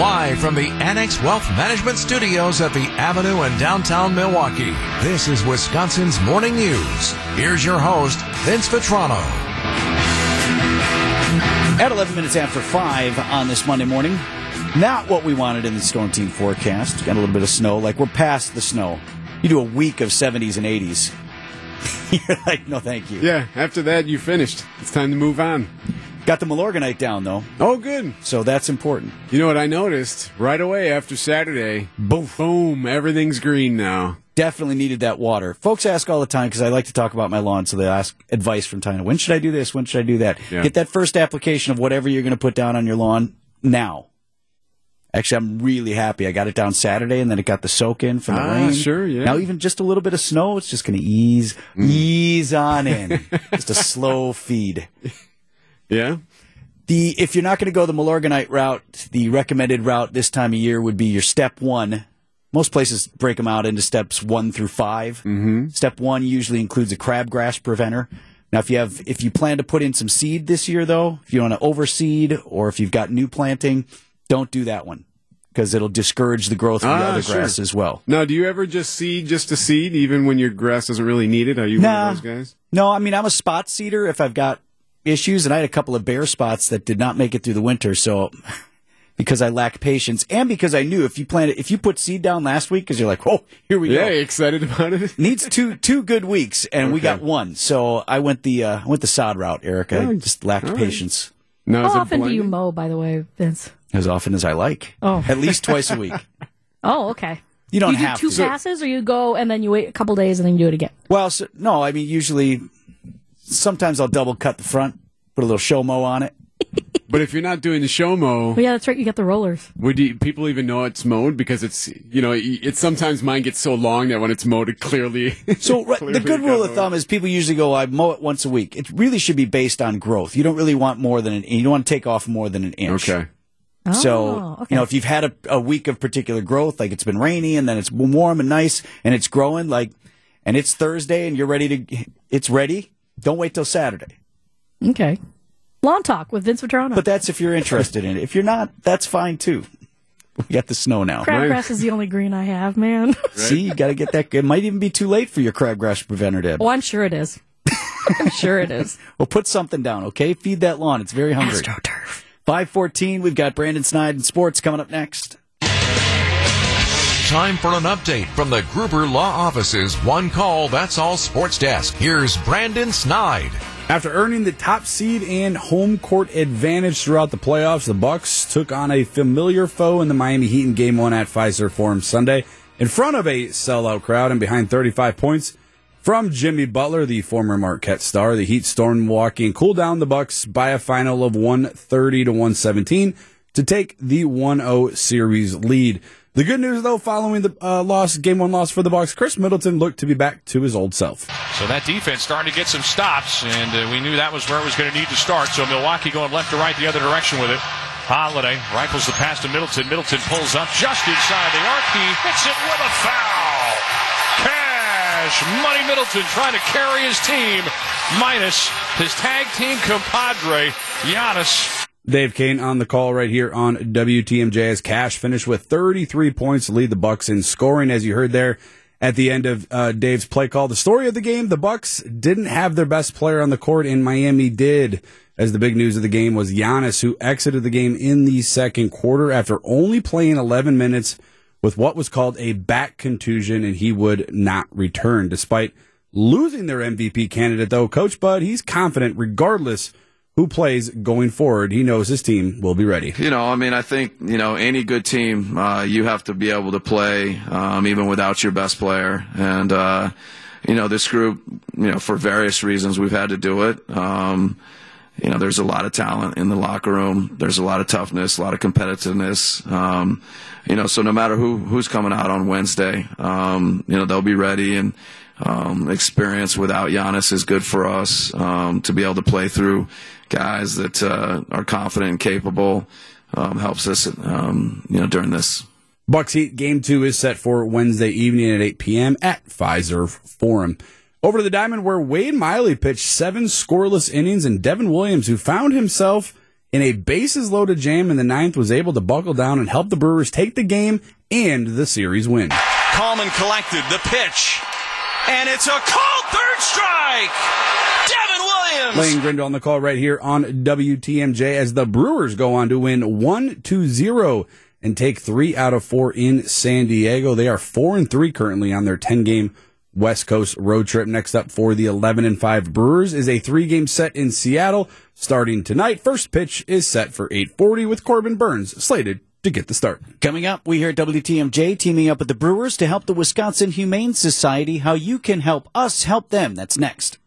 Live from the Annex Wealth Management Studios at the Avenue in downtown Milwaukee, this is Wisconsin's Morning News. Here's your host, Vince Vitrano. At 11 minutes after 5 on this Monday morning, not what we wanted in the storm team forecast. Got a little bit of snow. Like, we're past the snow. You do a week of 70s and 80s. You're like, no, thank you. Yeah, after that, you finished. It's time to move on. Got the Milorganite down, though. Oh, good. So that's important. You know what I noticed? Right away after Saturday, boom, boom, everything's green now. Definitely needed that water. Folks ask all the time because I like to talk about my lawn, so they ask advice from time to when should I do this? When should I do that? Yeah. Get that first application of whatever you're going to put down on your lawn now. Actually, I'm really happy. I got it down Saturday, and then it got the soak in from the Ah, rain. sure, yeah. Now even just a little bit of snow, it's just going to ease, Mm. ease on in. just a slow feed. Yeah? The if you're not going to go the Milorganite route, the recommended route this time of year would be your step one. Most places break them out into steps one through 5 Mm-hmm. Step one usually includes a crabgrass preventer. Now, if you have if you plan to put in some seed this year, though, if you want to overseed or if you've got new planting, don't do that one because it'll discourage the growth of the Ah, other sure. grass as well. Now, do you ever just seed just to seed, even when your grass doesn't really need it? Are you Nah. one of those guys? No, I mean I'm a spot seeder if I've got issues, and I had a couple of bare spots that did not make it through the winter. So because I lack patience, and because I knew if you planted, if you put seed down last week, because you're like, oh, here we Yeah, go. you excited about it? Needs two two good weeks, and we got one. So I went the uh, I went the sod route, Eric. I just lacked all right. patience No, How it often do you mow, by the way, Vince? as often as I like. Oh. at least twice a week. Oh, okay. You don't you do have two to. passes, or you go and then you wait a couple days and then you do it again. Well, so, no, I mean usually. Sometimes I'll double cut the front, put a little show mo on it. But if you're not doing the show mow, Oh, yeah, that's right. You got the rollers. would you, people even know it's mowed? Because it's, you know, it's sometimes mine gets so long that when it's mowed, it clearly. So right, clearly the good rule of mowed. thumb is people usually go, I mow it once a week. It really should be based on growth. You don't really want more than an, you don't want to take off more than an inch. Okay. So, Oh, okay. you know, if you've had a, a week of particular growth, like it's been rainy and then it's warm and nice and it's growing, like, and it's Thursday and you're ready to, it's ready, don't wait till Saturday. Okay. Lawn talk with Vince Vitrano. But that's if you're interested in it. If you're not, that's fine too. We got the snow now. crabgrass is the only green I have, man. See, you got to get that. It might even be too late for your crabgrass preventer, Deb. oh, I'm sure it is. I'm sure it is. Well, put something down, okay? Feed that lawn. It's very hungry. AstroTurf. 514, we've got Brandon Snide and sports coming up next. Time for an update from the Gruber Law Office's One Call That's All Sports Desk. Here's Brandon Snide. After earning the top seed and home court advantage throughout the playoffs, the Bucks took on a familiar foe in the Miami Heat in Game One at Fiserv Forum Sunday, in front of a sellout crowd and behind 35 points from Jimmy Butler, the former Marquette star. The Heat stormed Milwaukee and cooled down the Bucks by a final of 130 to 117 to take the 1-0 series lead. The good news, though, following the uh, loss, game one loss for the Bucks, Khris Middleton looked to be back to his old self. So that defense starting to get some stops, and uh, we knew that was where it was going to need to start. So Milwaukee going left to right the other direction with it. Holiday rifles the pass to Middleton. Middleton pulls up just inside the arc. He hits it with a foul. Cash Money Middleton trying to carry his team, minus his tag team compadre Giannis. Dave Koehn on the call right here on WTMJ as Cash finished with 33 points to lead the Bucks in scoring, as you heard there at the end of uh, Dave's play call. The story of the game: the Bucks didn't have their best player on the court, and Miami did. As the big news of the game was Giannis, who exited the game in the second quarter after only playing 11 minutes with what was called a back contusion, and he would not return. Despite losing their MVP candidate, though, Coach Bud, he's confident regardless who plays going forward. He knows his team will be ready. You know, I mean, I think you know any good team, uh, you have to be able to play um, even without your best player, and uh, you know this group, you know, for various reasons, we've had to do it. Um, you know, there's a lot of talent in the locker room. There's a lot of toughness, a lot of competitiveness. Um, you know, so no matter who who's coming out on Wednesday, um, you know, they'll be ready and. Um, experience without Giannis is good for us um, to be able to play through guys that uh, are confident and capable. Um, helps us, um, you know, during this. Bucks Heat game two is set for Wednesday evening at 8 p.m. at Fiserv Forum. Over to the diamond where Wade Miley pitched seven scoreless innings and Devin Williams, who found himself in a bases loaded jam in the ninth was able to buckle down and help the Brewers take the game and the series win. Calm and collected. The pitch. And it's a called third strike. Devin Williams. Lane Grindle on the call right here on WTMJ as the Brewers go on to win 1 2 0 and take three out of four in San Diego. They are four and three currently on their 10 game West Coast road trip. Next up for the 11 and 5 Brewers is a three game set in Seattle starting tonight. First pitch is set for 840 with Corbin Burnes slated to get the start. Coming up, we hear WTMJ teaming up with the Brewers to help the Wisconsin Humane Society. How you can help us help them. That's next.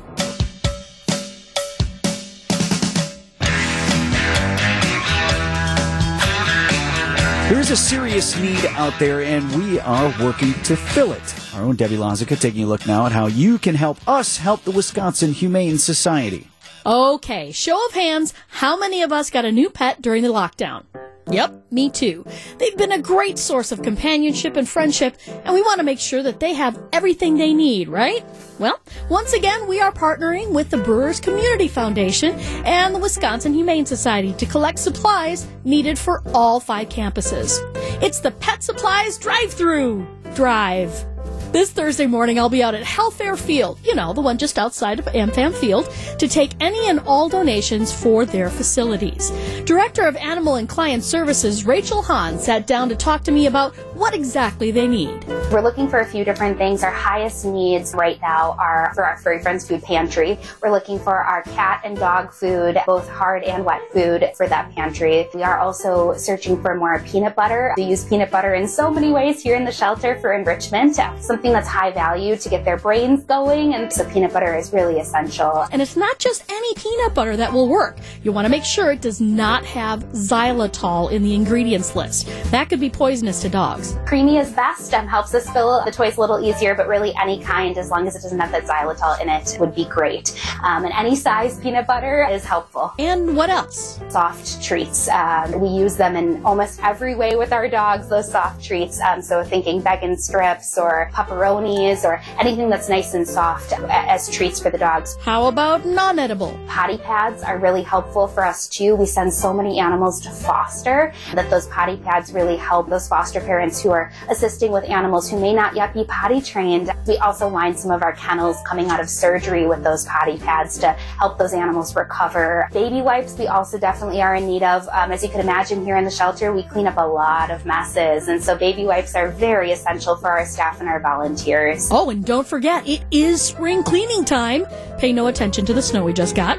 There is a serious need out there, and we are working to fill it. Our own Debbie Lozica taking a look now at how you can help us help the Wisconsin Humane Society. Okay, show of hands, how many of us got a new pet during the lockdown? Yep, me too. They've been a great source of companionship and friendship, and we want to make sure that they have everything they need, right? Well, once again, we are partnering with the Brewers Community Foundation and the Wisconsin Humane Society to collect supplies needed for all five campuses. It's the Pet Supplies Drive-Through Drive. This Thursday morning, I'll be out at Helfaer Field, you know, the one just outside of AmFam Field, to take any and all donations for their facilities. Director of Animal and Client Services, Rachel Hahn, sat down to talk to me about what exactly they need. We're looking for a few different things. Our highest needs right now are for our Furry Friends Food Pantry. We're looking for our cat and dog food, both hard and wet food for that pantry. We are also searching for more peanut butter. We use peanut butter in so many ways here in the shelter for enrichment. Something that's high value to get their brains going, and so peanut butter is really essential. And it's not just any peanut butter that will work. You want to make sure it does not have xylitol in the ingredients list. That could be poisonous to dogs. Creamy is best, um, helps us fill the toys a little easier, but really any kind, as long as it doesn't have that xylitol in it, would be great. Um, and any size peanut butter is helpful. And what else? Soft treats. Um, we use them in almost every way with our dogs, those soft treats. Um, so thinking Beggin' Strips or pepperonis or anything that's nice and soft as treats for the dogs. How about non edible? Potty pads are really helpful for us too. We send so many animals to foster that those potty pads really help those foster parents who are assisting with animals who may not yet be potty trained. We also line some of our kennels coming out of surgery with those potty pads to help those animals recover. Baby wipes we also definitely are in need of. Um, as you can imagine here in the shelter, we clean up a lot of messes and so baby wipes are very essential for our staff and our volunteers. Oh, and don't forget, it is spring cleaning time. Pay no attention to the snow we just got.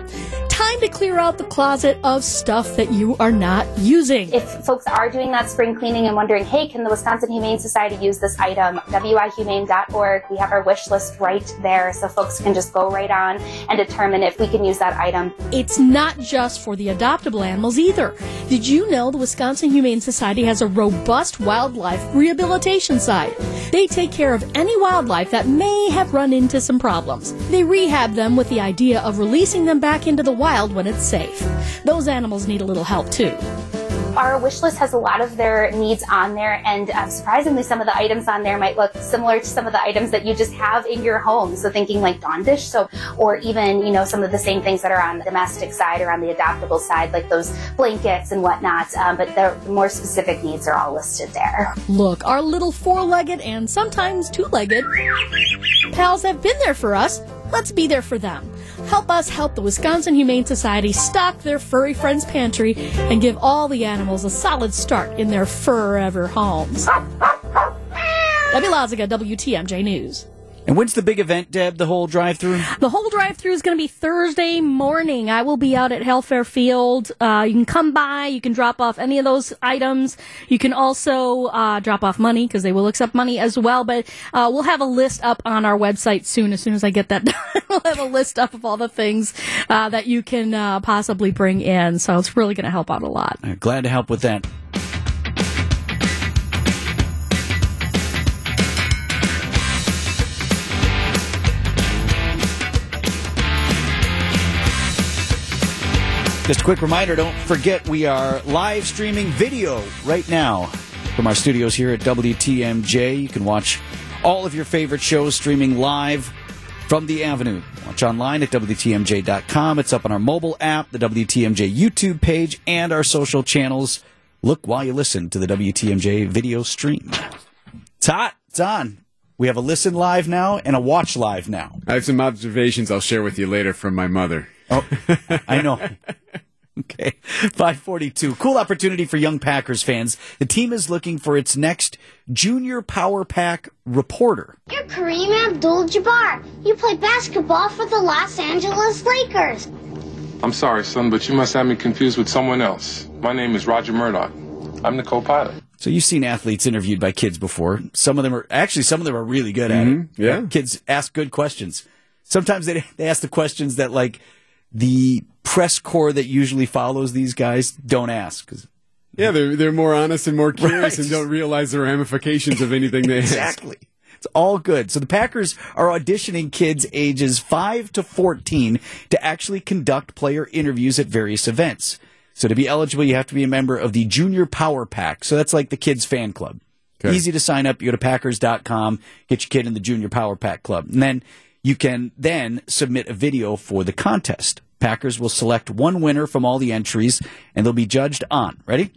To clear out the closet of stuff that you are not using. If folks are doing that spring cleaning and wondering, hey, can the Wisconsin Humane Society use this item? WIHumane.org. We have our wish list right there so folks can just go right on and determine if we can use that item. It's not just for the adoptable animals either. Did you know the Wisconsin Humane Society has a robust wildlife rehabilitation side? They take care of any wildlife that may have run into some problems. They rehab them with the idea of releasing them back into the wild when it's safe. Those animals need a little help too. Our wish list has a lot of their needs on there, and uh, surprisingly, some of the items on there might look similar to some of the items that you just have in your home. So, thinking like Dawn dish soap, or even you know some of the same things that are on the domestic side or on the adoptable side, like those blankets and whatnot. Um, but the more specific needs are all listed there. Look, our little four-legged and sometimes two-legged pals have been there for us. Let's be there for them. Help us help the Wisconsin Humane Society stock their furry friends pantry and give all the animals a solid start in their forever homes. Debbie Loziga, WTMJ News. And when's the big event, Deb? The whole drive-through? The whole drive-through is going to be Thursday morning. I will be out at Helfaer Field. Uh, you can come by. You can drop off any of those items. You can also uh, drop off money because they will accept money as well. But uh, we'll have a list up on our website soon. As soon as I get that done, we'll have a list up of all the things uh, that you can uh, possibly bring in. So it's really going to help out a lot. Uh, Glad to help with that. Just a quick reminder don't forget we are live streaming video right now from our studios here at WTMJ. You can watch all of your favorite shows streaming live from from the Avenue. Watch online at WTMJ.com. It's up on our mobile app, the WTMJ YouTube page, and our social channels. Look while you listen to the WTMJ video stream. It's hot. It's on. We have a listen live now and a watch live now. I have some observations I'll share with you later from my mother. Oh, I know. Okay. 542. Cool opportunity for young Packers fans. The team is looking for its next junior power pack reporter. You're Kareem Abdul Jabbar. You play basketball for the Los Angeles Lakers. I'm sorry, son, but you must have me confused with someone else. My name is Roger Murdoch. I'm the co pilot. So you've seen athletes interviewed by kids before. Some of them are actually some of them are really good at Mhm, it. yeah. Kids ask good questions. Sometimes they they ask the questions that like the press corps that usually follows these guys don't ask. Yeah, they're they're more honest and more curious Right. and don't realize the ramifications of anything they ask. Exactly. It's all good. So the Packers are auditioning kids ages 5 to 14 to actually conduct player interviews at various events. So to be eligible, you have to be a member of the Junior Power Pack. So that's like the kids fan club. Okay. Easy to sign up. You go to packers.com, get your kid in the Junior Power Pack club. And then you can then submit a video for the contest. Packers will select one winner from all the entries and they'll be judged on, ready?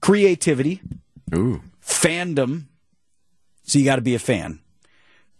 Creativity, Ooh. fandom, so you got to be a fan,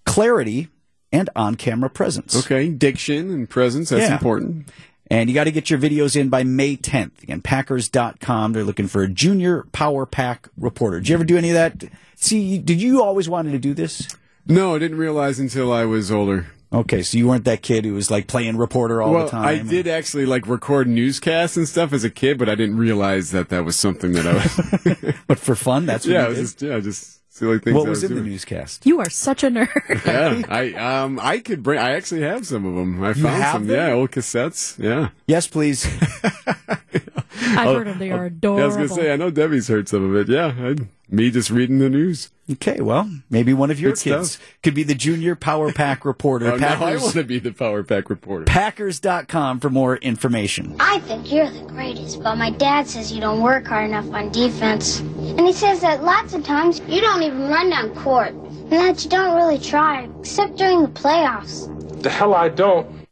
clarity, and on camera presence. Okay, diction and presence, that's Yeah. important. And you got to get your videos in by May 10th. Again, Packers.com. They're looking for a junior power pack reporter. Did you ever do any of that? See, did you always wanted to do this? No, I didn't realize until I was older. Okay, so you weren't that kid who was like playing reporter all well, the time. I did actually like record newscasts and stuff as a kid, but I didn't realize that that was something that I was. But for fun, that's what yeah, you it was did? just yeah, just silly things. What I was in the newscast? You are such a nerd. Yeah, I um I could bring. I actually have some of them. I found have some. them? Yeah, old cassettes. Yeah. Yes, please. I've oh, heard them. They oh, are Yeah, I was gonna say. I know Debbie's heard some of it. Yeah, I, me just reading the news. Okay, well, maybe one of your Good kids stuff. could be the junior power pack reporter. Oh, now I want to be the Power Pack reporter. Packers.com for more information. I think you're the greatest, but my dad says you don't work hard enough on defense. And he says that lots of times you don't even run down court. And that you don't really try, except during the playoffs. The hell I don't.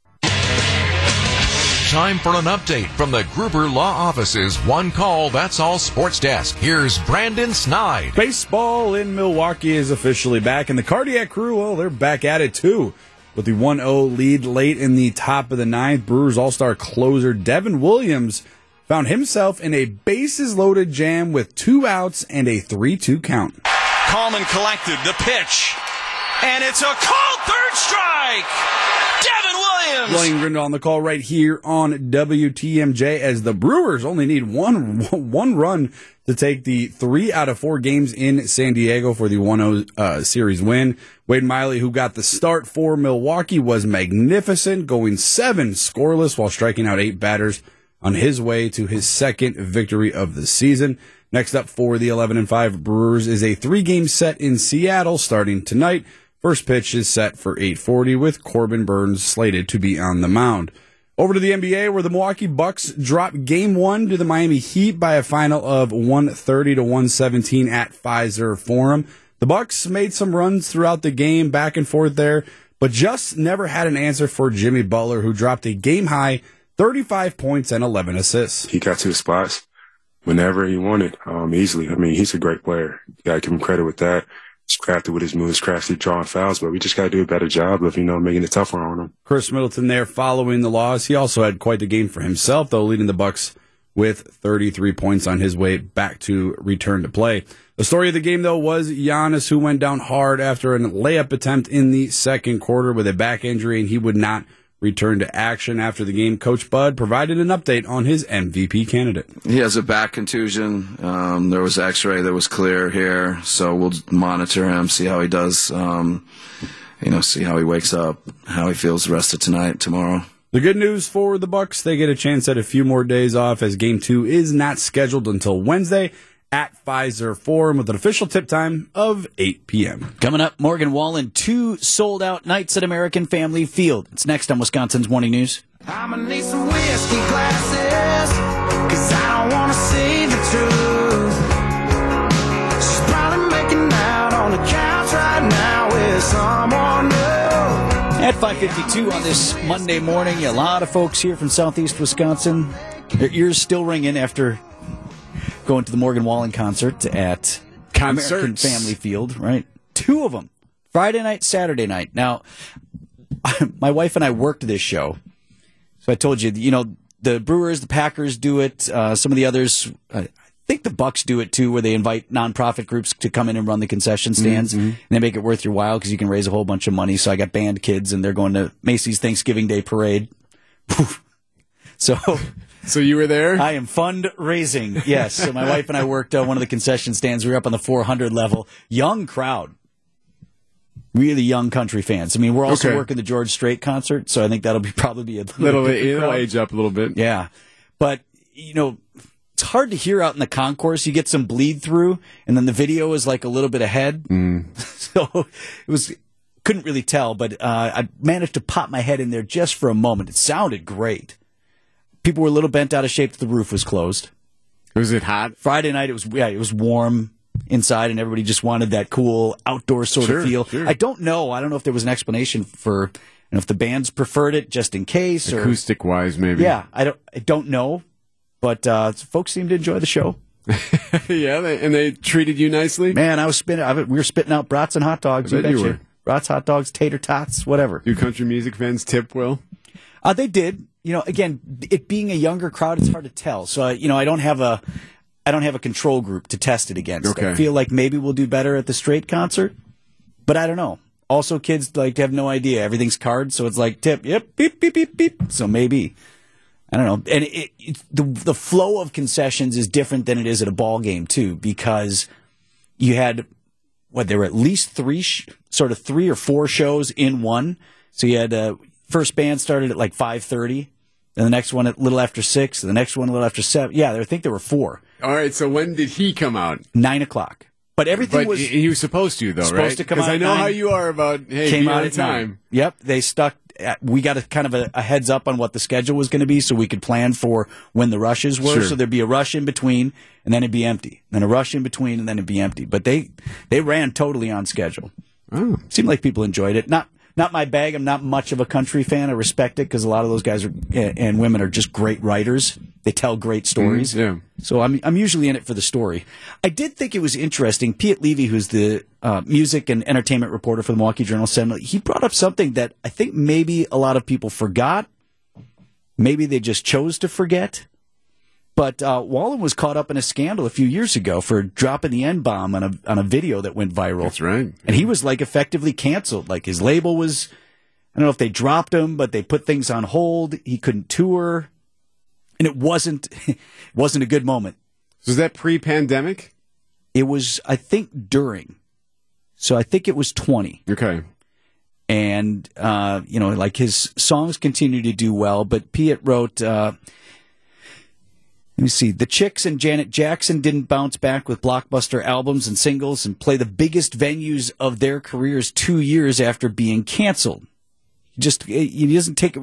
Time for an update from the Gruber Law Office's One Call That's All Sports Desk. Here's Brandon Snide. Baseball in Milwaukee is officially back, and the Cardiac Crew, well, they're back at it too. With the 1 0 lead late in the top of the ninth, Brewers All Star closer Devin Williams found himself in a bases loaded jam with two outs and a 3 2 count. Calm and collected. The pitch. And it's a called third strike. Williams. Lane Grindle on the call right here on WTMJ as the Brewers only need one one run to take the three out of four games in San Diego for the 1-0 uh, series win. Wade Miley, who got the start for Milwaukee, was magnificent, going seven scoreless while striking out eight batters on his way to his second victory of the season. Next up for the 11 and 5 Brewers is a three game set in Seattle starting tonight. First pitch is set for 8:40 with Corbin Burnes slated to be on the mound. Over to the NBA where the Milwaukee Bucks dropped game 1 to the Miami Heat by a final of 130 to 117 at Fiserv Forum. The Bucks made some runs throughout the game back and forth there, but just never had an answer for Jimmy Butler who dropped a game high 35 points and 11 assists. he got to the spots whenever he wanted, um, easily. I mean, he's a great player. You gotta give him credit with that. He's crafty with his moves, crafty drawing fouls, but we just gotta do a better job of, you know, making it tougher on him. Khris Middleton there following the loss. He also had quite the game for himself, though, leading the Bucks with 33 points on his way back to return to play. The story of the game, though, was Giannis, who went down hard after a layup attempt in the second quarter with a back injury, and he would not return to action after the game. Coach Bud provided an update on his MVP candidate. He has a back contusion. Um, there was X-ray that was clear here, so we'll monitor him, see how he does. Um, you know, see how he wakes up, how he feels the rest of tonight, tomorrow. The good news for the Bucks, they get a chance at a few more days off as game two is not scheduled until Wednesday at Fiserv Forum with an official tip time of 8 p.m. Coming up, Morgan Wallen, two sold out nights at American Family Field. It's next on Wisconsin's Morning News. I'ma need some whiskey glasses, cause I don't wanna see the truth. She's probably making out on the couch right now with someone new. At 552 on this Monday morning. A lot of folks here from southeast Wisconsin. Their ears still ringing after going to the Morgan Wallen concert at American Family Field, right? Two of them. Friday night, Saturday night. Now, my wife and I worked this show. So I told you, you know, the Brewers, the Packers do it. Uh, some of the others, I think the Bucks do it too, where they invite nonprofit groups to come in and run the concession stands, and they make it worth your while because you can raise a whole bunch of money. So I got band kids, and they're going to Macy's Thanksgiving Day Parade. Poof. So, so you were there. I am fundraising. Yes. So my wife and I worked uh, one of the concession stands. We were up on the 400 level. Young crowd. Really young country fans. I mean, we're also Okay. working the George Strait concert, so I think that'll be probably be a little, little, bit it'll age up a little bit. Yeah. But, you know, it's hard to hear out in the concourse. You get some bleed through, and then the video is like a little bit ahead. so it was, couldn't really tell, but uh, I managed to pop my head in there just for a moment. It sounded great. People were a little bent out of shape that the roof was closed. Was it hot? Friday night, it was, yeah, it was warm inside, and everybody just wanted that cool outdoor sort Sure, of feel. sure. I don't know. I don't know if there was an explanation for, you know, if the bands preferred it just in case or. Acoustic wise, maybe. Yeah, I don't, I don't know, but uh, folks seemed to enjoy the show. yeah, they, and they treated you nicely. Man, I was spitting. I, we were spitting out brats and hot dogs. I bet you betcha. were. Brats, hot dogs, tater tots, whatever. Do country music fans tip well? Uh, they did. You know, again, it being a younger crowd, it's hard to tell. So, uh, you know, I don't have a, I don't have a control group to test it against. I feel like maybe we'll do better at the Strait concert, but I don't know. Also, kids like to have no idea. Everything's cards, so it's like tip, yep, beep, beep, beep, beep. So maybe. I don't know. And it, it, the the flow of concessions is different than it is at a ball game too, because you had what there were at least three sh- sort of three or four shows in one. So you had uh, first band started at like five thirty, and the next one at a little after six, and the next one a little after seven. Yeah, I think there were four. All right. So when did he come out? Nine o'clock. But everything But was he was supposed to, though, Supposed right? to come out I know nine. how you are about hey, came out at time. Nine. Yep, they stuck. At, we got a kind of a, a heads up on what the schedule was going to be, so we could plan for when the rushes were. Sure. So there'd be a rush in between, and then it'd be empty. Then a rush in between, and then it'd be empty. But they they ran totally on schedule. Oh. Seemed like people enjoyed it. Not not my bag. I'm not much of a country fan. I respect it because a lot of those guys are, and women are just great writers. They tell great stories. Mhm, yeah. So I'm I'm usually in it for the story. I did think it was interesting. Piet Levy, who's the uh, music and entertainment reporter for the Milwaukee Journal Sentinel, he brought up something that I think maybe a lot of people forgot. Maybe they just chose to forget. But uh, Wallen was caught up in a scandal a few years ago for dropping the N bomb on a on a video that went viral. That's right. And he was like effectively canceled. Like his label was, I don't know if they dropped him, but they put things on hold. He couldn't tour, and it wasn't it wasn't a good moment. Was that pre-pandemic? It was, I think, during. So I think it was twenty, Okay. and uh, you know, like his songs continue to do well. But Piet wrote. Uh, let me see. The Chicks and Janet Jackson didn't bounce back with blockbuster albums and singles and play the biggest venues of their careers two years after being canceled. Just he doesn't take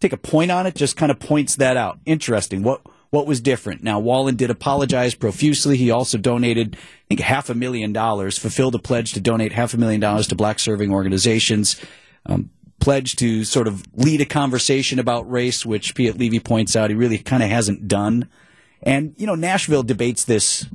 take a point on it. Just kind of points that out. Interesting. What what was different? Now Wallen did apologize profusely. He also donated, I think, half a million dollars. Fulfilled a pledge to donate half a million dollars to black serving organizations. Um, pledged to sort of lead a conversation about race, which Piet Levy points out he really kind of hasn't done. And, you know, Nashville debates this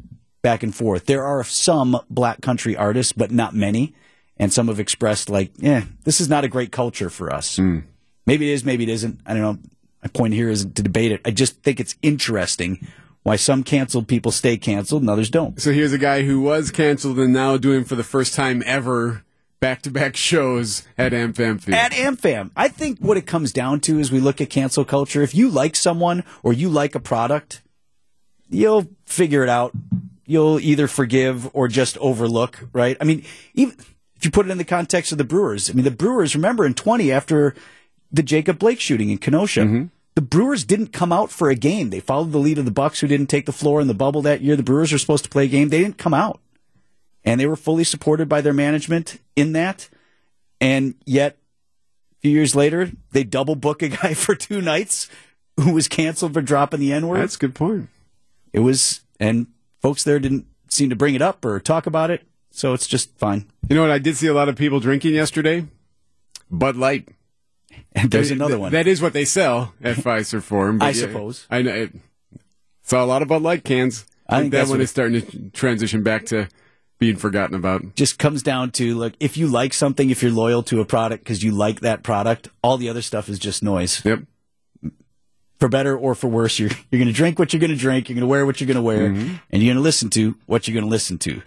back and forth. There are some black country artists, but not many. And some have expressed, like, yeah, this is not a great culture for us. Hmm. Maybe it is, maybe it isn't. I don't know. My point here isn't to debate it. I just think it's interesting why some canceled people stay canceled and others don't. So here's a guy who was canceled and now doing for the first time ever back-to-back shows at AmFam At AmFam, I think what it comes down to is we look at cancel culture. If you like someone or you like a product, you'll figure it out. You'll either forgive or just overlook, right? I mean, even if you put it in the context of the Brewers, I mean, the Brewers, remember in 20 after the Jacob Blake shooting in Kenosha, mm-hmm. the Brewers didn't come out for a game. They followed the lead of the Bucks who didn't take the floor in the bubble that year. The Brewers were supposed to play a game. They didn't come out. And they were fully supported by their management in that. And yet, a few years later, they double book a guy for two nights who was canceled for dropping the N word. That's a good point. It was, and folks there didn't seem to bring it up or talk about it. So it's just fine. You know what? I did see a lot of people drinking yesterday. Bud Light. And there's another one. That is what they sell at Fiserv Forum, but I yeah, suppose. I know. It, saw a lot of Bud Light cans. I think that one is starting to transition back to being forgotten about. just comes down to look if you like something if you're loyal to a product because you like that product all the other stuff is just noise yep for better or for worse you're you're going to drink what you're going to drink you're going to wear what you're going to wear mm-hmm. and you're going to listen to what you're going to listen to